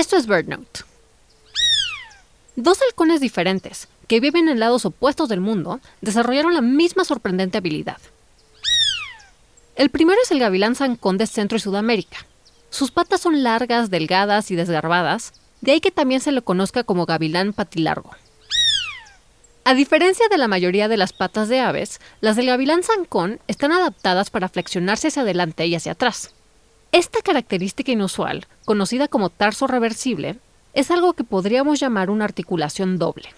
Esto es BirdNote. Dos halcones diferentes, que viven en lados opuestos del mundo, desarrollaron la misma sorprendente habilidad. El primero es el gavilán zancón de Centro y Sudamérica. Sus patas son largas, delgadas y desgarbadas, de ahí que también se le conozca como gavilán patilargo. A diferencia de la mayoría de las patas de aves, las del gavilán zancón están adaptadas para flexionarse hacia adelante y hacia atrás. Esta característica inusual, conocida como tarso reversible, es algo que podríamos llamar una articulación doble.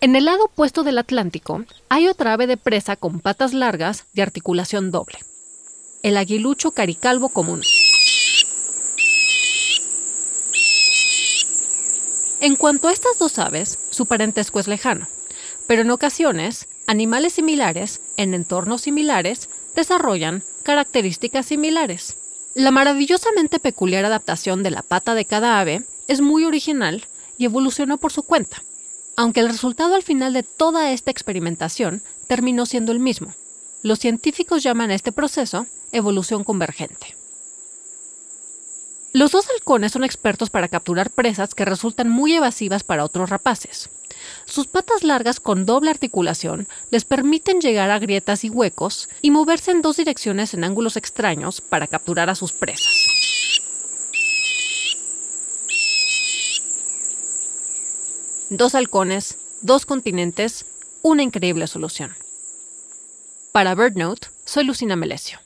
En el lado opuesto del Atlántico hay otra ave de presa con patas largas de articulación doble, el aguilucho caricalvo común. En cuanto a estas dos aves, su parentesco es lejano, pero en ocasiones, animales similares, en entornos similares, desarrollan características similares. La maravillosamente peculiar adaptación de la pata de cada ave es muy original y evolucionó por su cuenta, aunque el resultado al final de toda esta experimentación terminó siendo el mismo. Los científicos llaman a este proceso evolución convergente. Los dos halcones son expertos para capturar presas que resultan muy evasivas para otros rapaces. Sus patas largas con doble articulación les permiten llegar a grietas y huecos y moverse en dos direcciones en ángulos extraños para capturar a sus presas. Dos halcones, dos continentes, una increíble solución. Para BirdNote, soy Lucina Melesio.